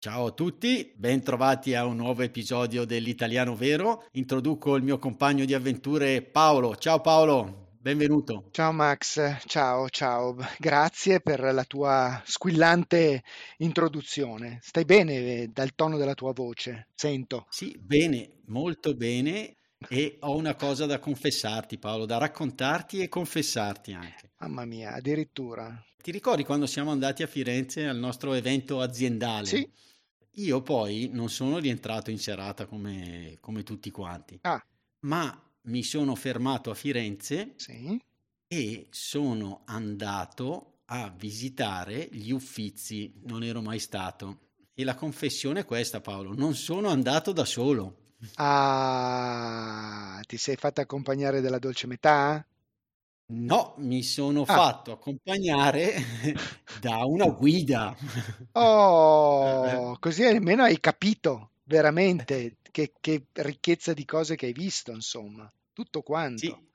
Ciao a tutti, bentrovati a un nuovo episodio dell'Italiano Vero. Introduco il mio compagno di avventure Paolo. Ciao Paolo, benvenuto. Ciao Max, ciao, ciao. Grazie per la tua squillante introduzione. Stai bene eh, dal tono della tua voce? Sento. Sì, bene, molto bene. E ho una cosa da confessarti, Paolo, da raccontarti e confessarti anche. Mamma mia, addirittura. Ti ricordi quando siamo andati a Firenze al nostro evento aziendale? Sì. Io poi non sono rientrato in serata come, come tutti quanti, Ah, ma mi sono fermato a Firenze sì. e sono andato a visitare gli Uffizi, non ero mai stato. E la confessione è questa, Paolo, non sono andato da solo. Ah, ti sei fatta accompagnare dalla dolce metà? No, mi sono Ah. fatto accompagnare da una guida. Oh, così almeno hai capito veramente che, che ricchezza di cose che hai visto, insomma. Tutto quanto. Sì,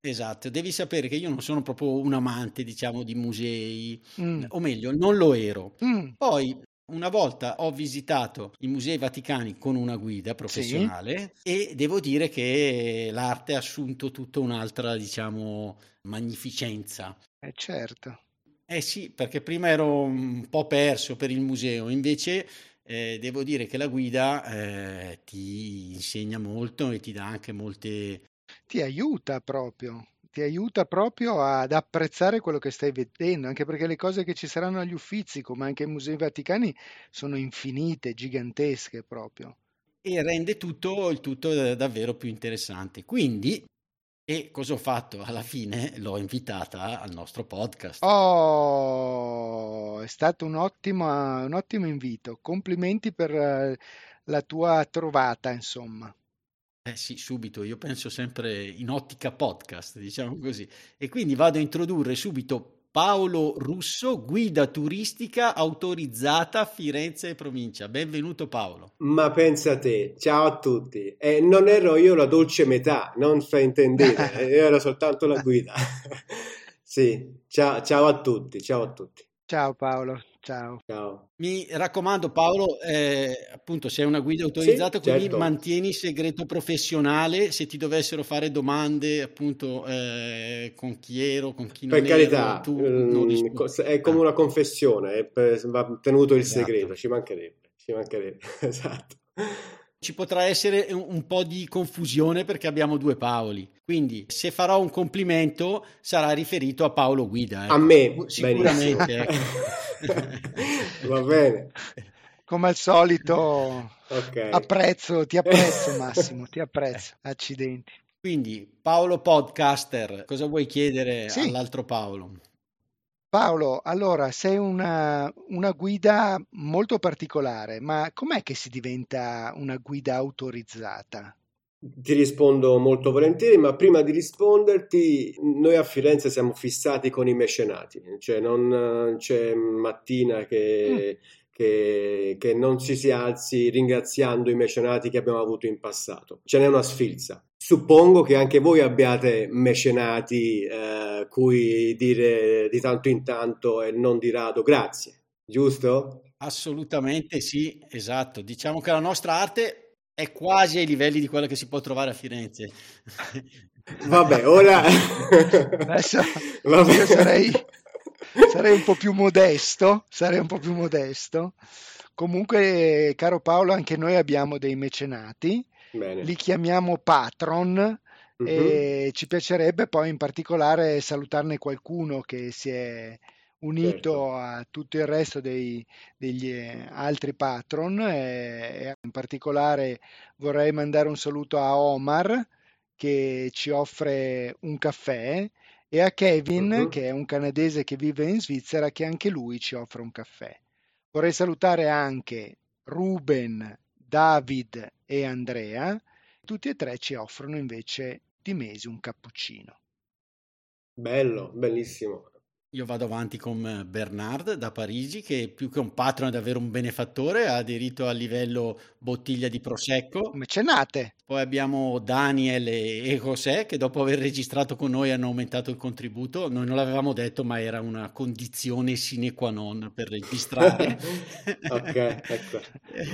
esatto. Devi sapere che io non sono proprio un amante, diciamo, di musei, Mm, o meglio, non lo ero. mm, Poi una volta ho visitato i musei vaticani con una guida professionale e devo dire che l'arte ha assunto tutta un'altra, diciamo, magnificenza. eh, certo. Eh sì, perché prima ero un po' perso per il museo, invece eh, devo dire che la guida eh, ti insegna molto e ti dà anche molte... Ti aiuta proprio, ti aiuta proprio ad apprezzare quello che stai vedendo, anche perché le cose che ci saranno agli Uffizi, come anche ai Musei Vaticani, sono infinite, gigantesche proprio. e rende tutto il tutto eh, davvero più interessante. Quindi, e cosa ho fatto? Alla fine l'ho invitata al nostro podcast. Oh, è stato un ottimo, un ottimo invito. Complimenti per eh, la tua trovata, insomma. Eh sì, subito, io penso sempre in ottica podcast, diciamo così. E quindi vado a introdurre subito Paolo Russo, guida turistica autorizzata a Firenze e provincia. Benvenuto Paolo. Ma pensa te, ciao a tutti. E non ero io la dolce metà, non fraintendete, eh, io ero soltanto la guida. Sì, ciao, ciao a tutti, ciao a tutti. Ciao Paolo, ciao. Ciao. Mi raccomando Paolo, eh, appunto sei una guida autorizzata, Sì, quindi certo. mantieni segreto professionale, se ti dovessero fare domande appunto eh, con chi ero, con chi non Per ero, carità, tu mm, rispondi. cos- è come Ah. una confessione, è per- va tenuto il Esatto. segreto, ci mancherebbe, ci mancherebbe, esatto. Ci potrà essere un, un po' di confusione perché abbiamo due Paoli, quindi se farò un complimento sarà riferito a Paolo Guida. ecco. A me, Sicuramente. benissimo. Va bene, Come al solito, ok. apprezzo, ti apprezzo Massimo, ti apprezzo. Accidenti. Quindi Paolo Podcaster, cosa vuoi chiedere Sì. all'altro Paolo? Paolo, allora sei una, una guida molto particolare, ma com'è che si diventa una guida autorizzata? Ti rispondo molto volentieri, ma prima di risponderti, noi a Firenze siamo fissati con i mecenati, cioè non c'è mattina che, che- che non ci si alzi ringraziando i mecenati che abbiamo avuto in passato. Ce n'è una sfilza. Suppongo che anche voi abbiate mecenati eh, cui dire di tanto in tanto e non di rado grazie, giusto? Assolutamente sì, esatto. Diciamo che la nostra arte è quasi ai livelli di quella che si può trovare a Firenze. Vabbè, ora... Adesso Vabbè. io sarei, sarei un po' più modesto, sarei un po' più modesto. Comunque, caro Paolo, anche noi abbiamo dei mecenati, Bene. li chiamiamo patron Mhm. e ci piacerebbe poi in particolare salutarne qualcuno che si è unito Certo. a tutto il resto dei- degli eh, altri patron e, e in particolare vorrei mandare un saluto a Omar che ci offre un caffè e a Kevin Mhm. che è un canadese che vive in Svizzera che anche lui ci offre un caffè. Vorrei salutare anche Ruben David e Andrea. Tutti e tre ci offrono invece di mesi un cappuccino. Bello, bellissimo. Io vado avanti con Bernard da Parigi, che più che un patron è davvero un benefattore, ha aderito al livello bottiglia di Prosecco. Mecenate. Poi abbiamo Daniel e José, che dopo aver registrato con noi hanno aumentato il contributo. Noi non l'avevamo detto, ma era una condizione sine qua non per registrare. ok, ecco.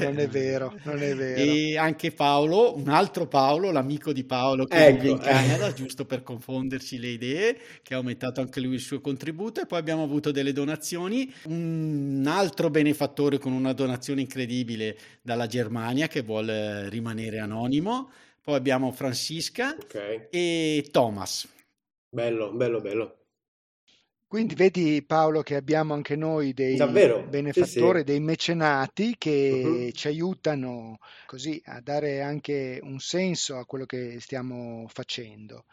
Non è vero, non è vero. E anche Paolo, un altro Paolo, l'amico di Paolo che ecco. vive in Canada, giusto per confonderci le idee, che ha aumentato anche lui il suo contributo e poi abbiamo avuto delle donazioni, un altro benefattore con una donazione incredibile dalla Germania che vuole rimanere anonimo, poi abbiamo Francisca okay. e Thomas. Bello, bello, bello. Quindi vedi Paolo che abbiamo anche noi dei Davvero? benefattori, sì, sì. dei mecenati che uh-huh. ci aiutano così a dare anche un senso a quello che stiamo facendo.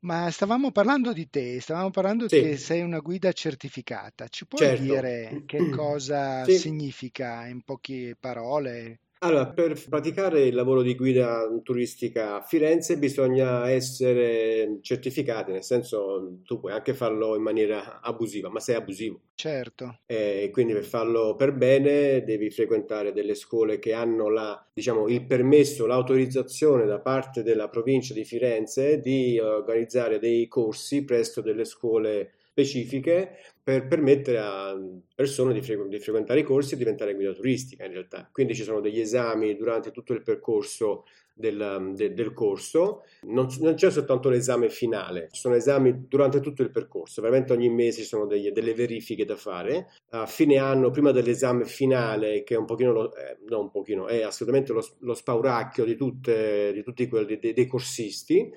Ma stavamo parlando di te, stavamo parlando sì. che sei una guida certificata. Ci puoi certo. dire che cosa sì. significa in poche parole? Allora, per praticare il lavoro di guida turistica a Firenze bisogna essere certificati, nel senso tu puoi anche farlo in maniera abusiva, ma sei abusivo. Certo. E quindi per farlo per bene devi frequentare delle scuole che hanno la, diciamo, il permesso, l'autorizzazione da parte della provincia di Firenze di organizzare dei corsi presso delle scuole specifiche per permettere a persone di, fre- di, frequentare i corsi e diventare guida turistica in realtà. Quindi ci sono degli esami durante tutto il percorso del, de, del corso, non, non, c'è soltanto l'esame finale, ci sono esami durante tutto il percorso, veramente ogni mese ci sono degli, delle verifiche da fare. A fine anno, prima dell'esame finale, che è un pochino, lo, eh, non un pochino, è assolutamente lo, lo spauracchio di, tutte, di tutti quelli dei, dei corsisti,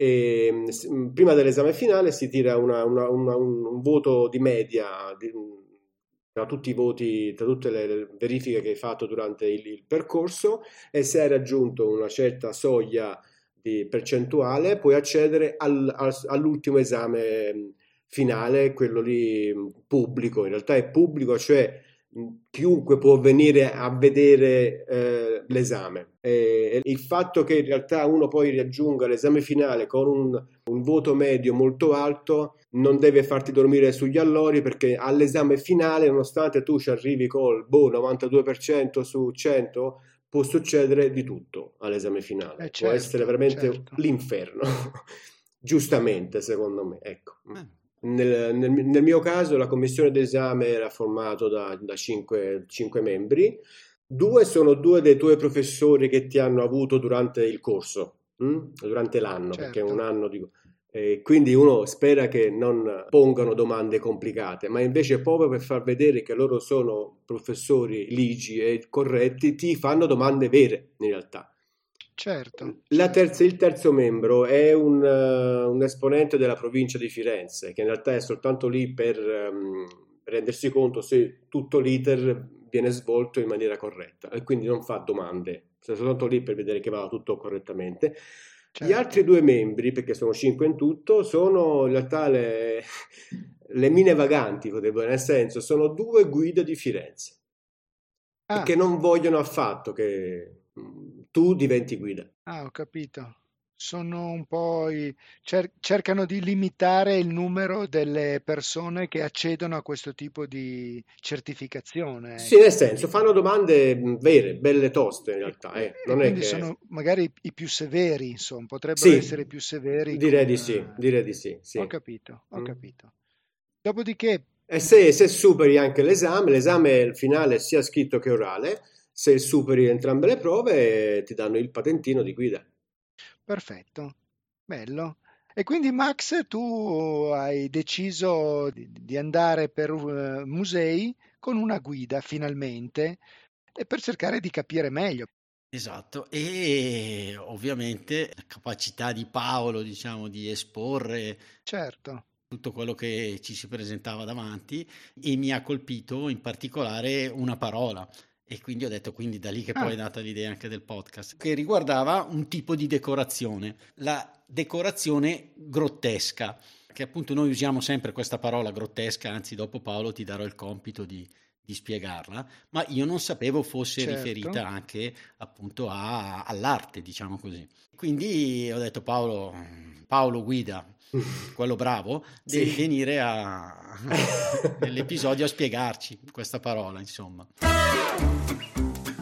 e mm, prima dell'esame finale si tira una, una, una, un, voto di media di, tra tutti i voti, tra tutte le verifiche che hai fatto durante il, il percorso e se hai raggiunto una certa soglia di percentuale puoi accedere al, al, all'ultimo esame mm, finale, quello lì mm, pubblico, in realtà è pubblico, cioè chiunque può venire a vedere eh, l'esame. E il fatto che in realtà uno poi raggiunga l'esame finale con un, un, voto medio molto alto non deve farti dormire sugli allori perché all'esame finale, nonostante tu ci arrivi col boh, 92% su 100, può succedere di tutto all'esame finale. Eh certo, può essere veramente certo. l'inferno. Giustamente, secondo me. Ecco. Eh. Nel, nel, nel, mio caso la commissione d'esame era formata da, da cinque, cinque, membri, due sono due dei tuoi professori che ti hanno avuto durante il corso, hm? durante l'anno, certo. perché è un certo. anno di... Eh, quindi uno spera che non pongano domande complicate, ma invece proprio per far vedere che loro sono professori ligi e corretti, ti fanno domande vere in realtà. Certo. Terza, il terzo membro è un, uh, un, esponente della provincia di Firenze, che in realtà è soltanto lì per um, rendersi conto se tutto l'iter viene svolto in maniera corretta e quindi non fa domande, è soltanto lì per vedere che va tutto correttamente. Certo. Gli altri due membri, perché sono cinque in tutto, sono in realtà le, le mine vaganti, potrebbero, nel senso, sono due guide di Firenze, ah. che non vogliono affatto che tu diventi guida. Ah, ho capito. Sono un po' i... cer- cercano di limitare il numero delle persone che accedono a questo tipo di certificazione. Sì, nel senso, fanno domande vere, belle toste in realtà. Eh. Non quindi che... sono magari i più severi, insomma, potrebbero sì, essere più severi. Direi con... di sì, direi di sì, sì. Ho capito, ho mm. capito. Dopodiché... E se, se superi anche l'esame, l'esame finale sia scritto che orale, se superi entrambe le prove ti danno il patentino di guida. Perfetto, bello. E quindi Max, tu hai deciso di, andare per uh, musei con una guida finalmente e per cercare di capire meglio. Esatto, e ovviamente la capacità di Paolo, diciamo, di esporre certo. tutto quello che ci si presentava davanti e mi ha colpito in particolare una parola, e quindi ho detto, quindi da lì che poi ah. è nata l'idea anche del podcast, che riguardava un tipo di decorazione, la decorazione grottesca, che appunto noi usiamo sempre questa parola grottesca, anzi dopo Paolo ti darò il compito di, di spiegarla, ma io non sapevo fosse Certo. riferita anche appunto a- all'arte, diciamo così. Quindi ho detto Paolo, Paolo guida, quello bravo, devi Sì. venire a, nell'episodio a spiegarci questa parola, insomma.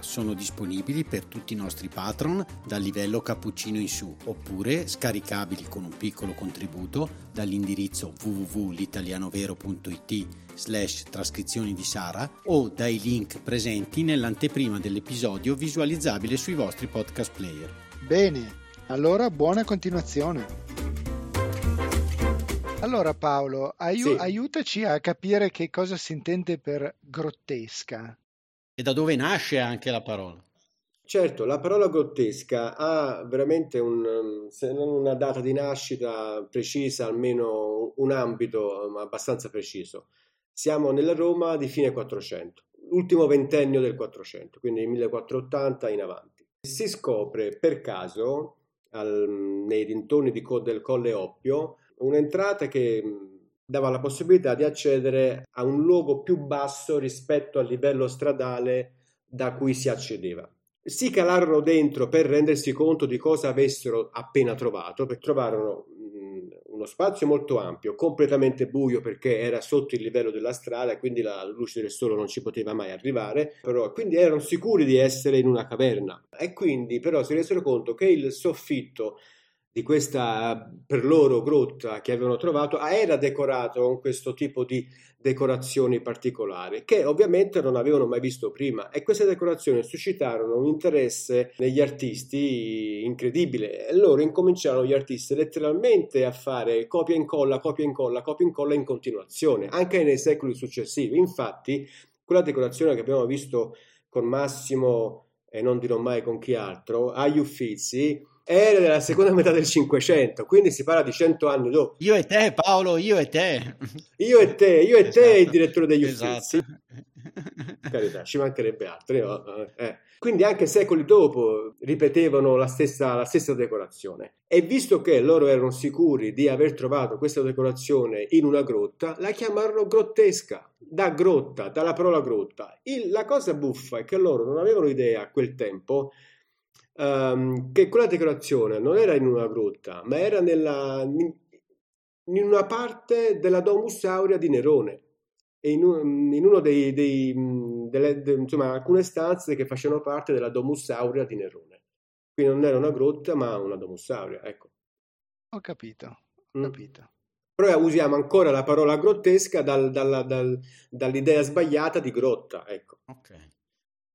Sono disponibili per tutti i nostri patron dal livello cappuccino in su, oppure scaricabili con un piccolo contributo dall'indirizzo www.litalianovero.it slash trascrizioni di Sara o dai link presenti nell'anteprima dell'episodio visualizzabile sui vostri podcast player. Bene, allora buona continuazione. Allora Paolo, aiu- Sì. aiutaci a capire che cosa si intende per grottesca. E da dove nasce anche la parola? Certo, la parola grottesca ha veramente un, um, se non una data di nascita precisa, almeno un ambito um, abbastanza preciso. Siamo nella Roma di fine 400, l'ultimo ventennio del 400, quindi 1480 in avanti. Si scopre per caso al- nei dintorni di del Colle Oppio un'entrata che mh, dava la possibilità di accedere a un luogo più basso rispetto al livello stradale da cui si accedeva. Si calarono dentro per rendersi conto di cosa avessero appena trovato, perché trovarono uno spazio molto ampio, completamente buio perché era sotto il livello della strada, quindi la luce del sole non ci poteva mai arrivare, però quindi erano sicuri di essere in una caverna e quindi però si resero conto che il soffitto di questa per loro grotta che avevano trovato era decorato con questo tipo di decorazioni particolari che ovviamente non avevano mai visto prima. E queste decorazioni suscitarono un interesse negli artisti incredibile. E loro incominciarono gli artisti letteralmente a fare copia e incolla, copia e incolla, copia e incolla in continuazione anche nei secoli successivi. Infatti quella decorazione che abbiamo visto con Massimo e non dirò mai con chi altro agli Uffizi era della seconda metà del Cinquecento, quindi si parla di cento anni dopo. Io e te, Paolo, io e te. Io e te, io e te Esatto, il direttore degli esatto. Uffizi. Carità, ci mancherebbe altro. eh. Quindi anche secoli dopo ripetevano la stessa, la stessa decorazione. E visto che loro erano sicuri di aver trovato questa decorazione in una grotta, la chiamarono grottesca. Da grotta, dalla parola grotta. Il- la cosa buffa è che loro non avevano idea a quel tempo ehm, che quella decorazione non era in una grotta, ma era nella, in, una parte della Domus Aurea di Nerone. E in, un- in uno dei, dei, mh, delle, de- insomma, alcune stanze che facevano parte della Domus Aurea di Nerone. Quindi non era una grotta, ma una Domus Aurea, ecco. Ho capito, ho Mm. capito. Però usiamo ancora la parola grottesca dal- dalla- dal- dall'idea sbagliata di grotta, ecco. Ok,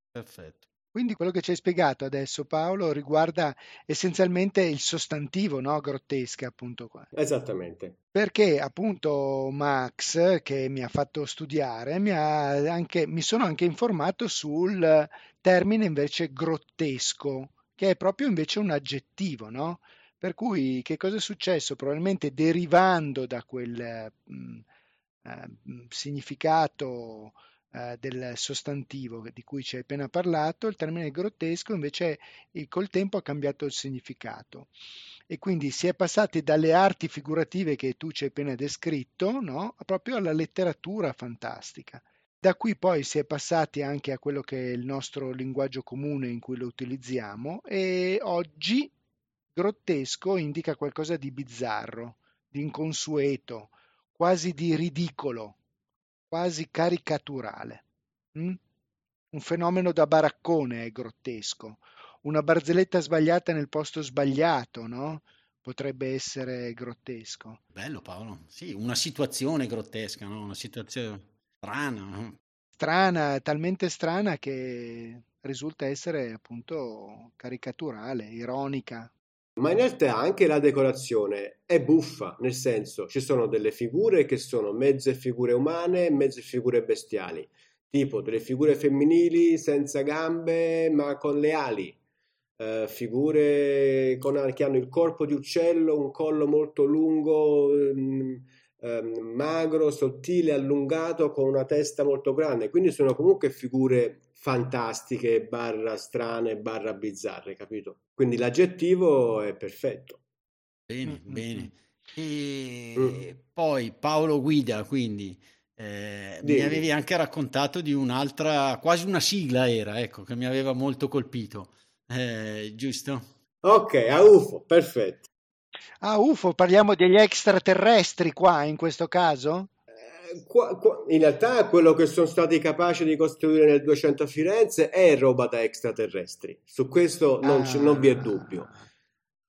perfetto. Quindi quello che ci hai spiegato adesso, Paolo, riguarda essenzialmente il sostantivo, no? Grottesca, appunto qua. Esattamente. Perché appunto Max, che mi ha fatto studiare, mi, ha anche, mi sono anche informato sul termine invece grottesco, che è proprio invece un aggettivo, no? Per cui che cosa è successo? Probabilmente derivando da quel mh, eh, mh, significato eh, del sostantivo di cui ci hai appena parlato, il termine grottesco invece eh, col tempo ha cambiato il significato e quindi si è passati dalle arti figurative che tu ci hai appena descritto, no? proprio alla letteratura fantastica. Da qui poi si è passati anche a quello che è il nostro linguaggio comune in cui lo utilizziamo e oggi grottesco indica qualcosa di bizzarro, di inconsueto, quasi di ridicolo, quasi caricaturale. mm? Un fenomeno da baraccone è grottesco una barzelletta sbagliata nel posto sbagliato, no? Potrebbe essere grottesco. Bello Paolo, sì, una situazione grottesca, no? Una situazione strana. no? Strana, talmente strana che risulta essere appunto caricaturale, ironica. Ma in realtà anche la decorazione è buffa, nel senso ci sono delle figure che sono mezze figure umane e mezze figure bestiali, tipo delle figure femminili senza gambe ma con le ali, eh, figure con- che hanno il corpo di uccello, un collo molto lungo, ehm, ehm, magro, sottile, allungato, con una testa molto grande. Quindi sono comunque figure fantastiche, barra strane, barra bizzarre, capito? Quindi l'aggettivo è perfetto. Bene, mm, bene. E mm. poi Paolo Guida, quindi eh, mi avevi anche raccontato di un'altra, quasi una sigla era, ecco, che mi aveva molto colpito, eh, giusto? Ok, a UFO, perfetto. A UFO, parliamo degli extraterrestri qua in questo caso? In realtà quello che sono stati capaci di costruire nel 200 a Firenze è roba da extraterrestri. Su questo non, ah. non vi è dubbio.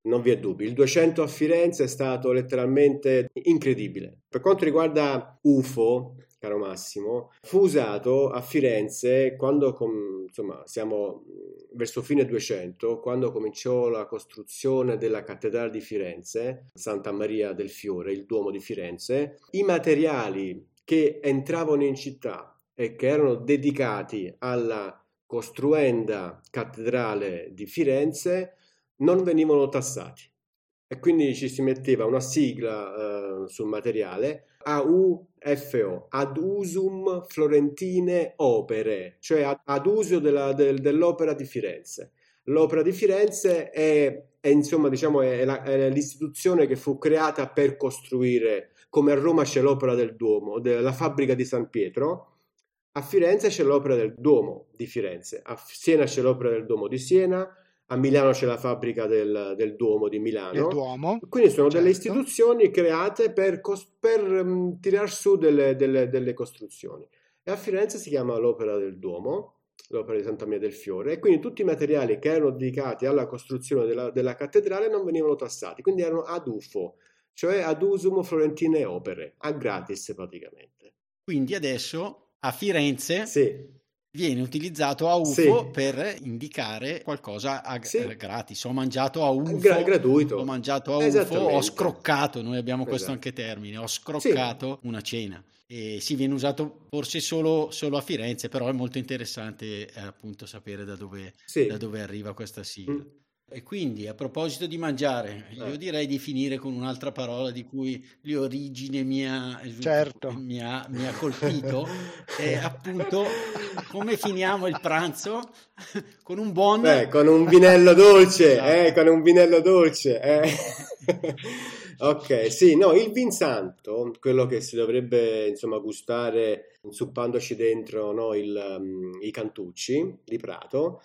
Non vi è dubbio. Il 200 a Firenze è stato letteralmente incredibile. Per quanto riguarda UFO, caro Massimo, fu usato a Firenze quando com- insomma, siamo verso fine 200, quando cominciò la costruzione della cattedrale di Firenze, Santa Maria del Fiore, il Duomo di Firenze. I materiali che entravano in città e che erano dedicati alla costruenda cattedrale di Firenze non venivano tassati e quindi ci si metteva una sigla eh, sul materiale AUFO, ad usum florentine opere, cioè ad, ad uso della, del, dell'opera di Firenze. L'opera di Firenze è, è insomma, diciamo, è, la, è l'istituzione che fu creata per costruire come a Roma c'è l'opera del Duomo, della fabbrica di San Pietro, a Firenze c'è l'opera del Duomo di Firenze, a Siena c'è l'opera del Duomo di Siena, a Milano c'è la fabbrica del, del Duomo di Milano. Duomo, Quindi sono certo. delle istituzioni create per, per um, tirar su delle, delle, delle, costruzioni. E a Firenze si chiama l'opera del Duomo, l'opera di Santa Maria del Fiore, e quindi tutti i materiali che erano dedicati alla costruzione della, della cattedrale non venivano tassati, quindi erano ad UFO cioè ad usum florentine opere, a gratis praticamente. Quindi adesso a Firenze sì. viene utilizzato a UFO sì. per indicare qualcosa a sì. gratis. Ho mangiato a UFO, Gra- gratuito. ho mangiato a UFO, ho scroccato, noi abbiamo esatto. questo anche termine, ho scroccato una cena. E si viene usato forse solo, solo, a Firenze, però è molto interessante eh, appunto sapere da dove, da dove arriva questa sigla. Mm. E quindi a proposito di mangiare, io eh. direi di finire con un'altra parola di cui l'origine mi ha, certo. mi ha, mi ha colpito, è appunto come finiamo il pranzo con un buon... Beh, con un vinello dolce, esatto. eh, con un vinello dolce. Eh. ok, sì, no, il vin santo, quello che si dovrebbe insomma gustare insuppandoci dentro no, il, um, i cantucci di Prato,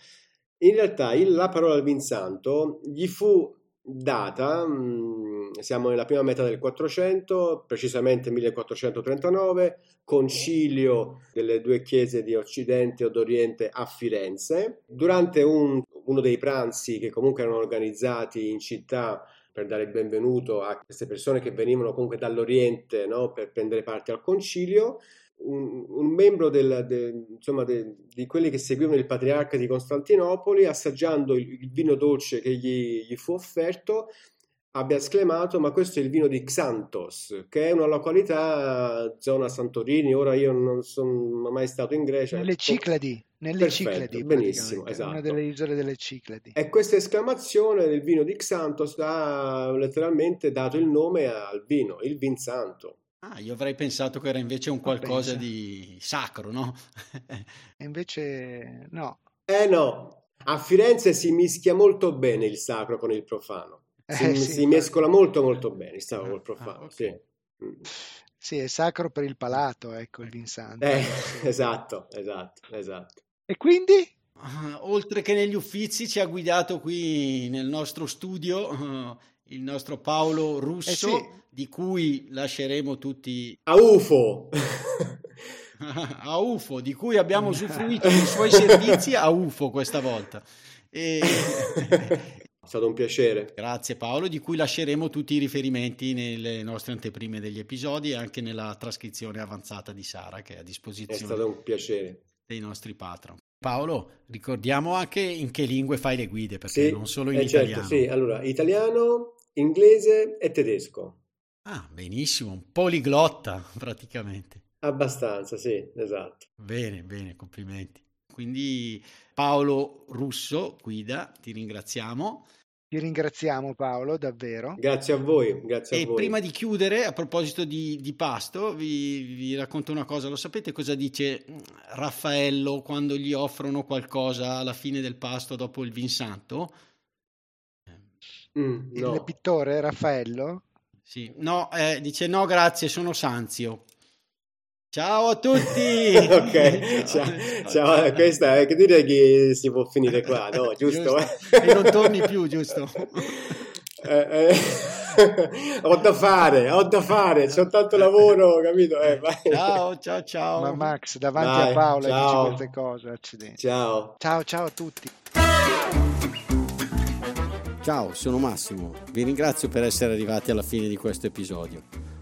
in realtà il, la parola al Vinsanto gli fu data, mh, mm, siamo nella prima metà del 400, precisamente 1439, concilio delle due chiese di Occidente o d'Oriente a Firenze. Durante un, uno dei pranzi che comunque erano organizzati in città per dare il benvenuto a queste persone che venivano comunque dall'Oriente no, per prendere parte al concilio, un, un membro del, de, insomma, de, di quelli che seguivano il patriarca di Costantinopoli, assaggiando il, il vino dolce che gli, gli, fu offerto, abbia esclamato: Ma questo è il vino di Xanthos, che è una località zona Santorini. Ora io non sono mai stato in Grecia. Nelle Cicladi. Nelle Perfetto, Cicladi, benissimo, esatto. Una delle isole delle Cicladi. E questa esclamazione del vino di Xanthos ha letteralmente dato il nome al vino, il vin santo. Ah, io avrei pensato che era invece un qualcosa di sacro, no? e invece no. Eh no, a Firenze si mischia molto bene il sacro con il profano. Si, eh, sì, si mescola molto molto bene il sacro ah, col profano, ah, okay. sì. Mm. Sì, è sacro per il palato, ecco, il Vinsante. Eh, esatto, esatto, esatto. E quindi? Uh, oltre che negli uffizi ci ha guidato qui nel nostro studio uh, il nostro Paolo Russo, eh sì. di cui lasceremo tutti... A UFO! a UFO, di cui abbiamo usufruito dei suoi servizi a UFO questa volta. E... È stato un piacere. Grazie Paolo, di cui lasceremo tutti i riferimenti nelle nostre anteprime degli episodi e anche nella trascrizione avanzata di Sara che è a disposizione. È stato un piacere. Dei nostri patron. Paolo, ricordiamo anche in che lingue fai le guide, perché sì, non solo in eh certo, italiano. Certo, sì, allora, italiano, inglese e tedesco. Ah, benissimo, un poliglotta praticamente. Abbastanza, sì, esatto. Bene, bene, complimenti. Quindi Paolo Russo, guida, ti ringraziamo. Ti ringraziamo Paolo, davvero. Grazie a voi, grazie e a voi. prima di chiudere, a proposito di, di pasto, vi, vi, racconto una cosa. Lo sapete cosa dice Raffaello quando gli offrono qualcosa alla fine del pasto dopo il vinsanto? Mm, no. Il pittore Raffaello? Sì, no, eh, dice no grazie, sono Sanzio. Ciao a tutti! ok, ciao, ciao. questa è che direi che si può finire qua, no? Giusto? giusto. e non torni più, giusto? eh, eh. ho da fare, ho da fare, c'ho tanto lavoro, capito? Eh, ciao, ciao, ciao. Ma Max, davanti Dai, a Paolo dici queste cose, accidenti. Ciao. Ciao, ciao a tutti. Ciao, sono Massimo. Vi ringrazio per essere arrivati alla fine di questo episodio.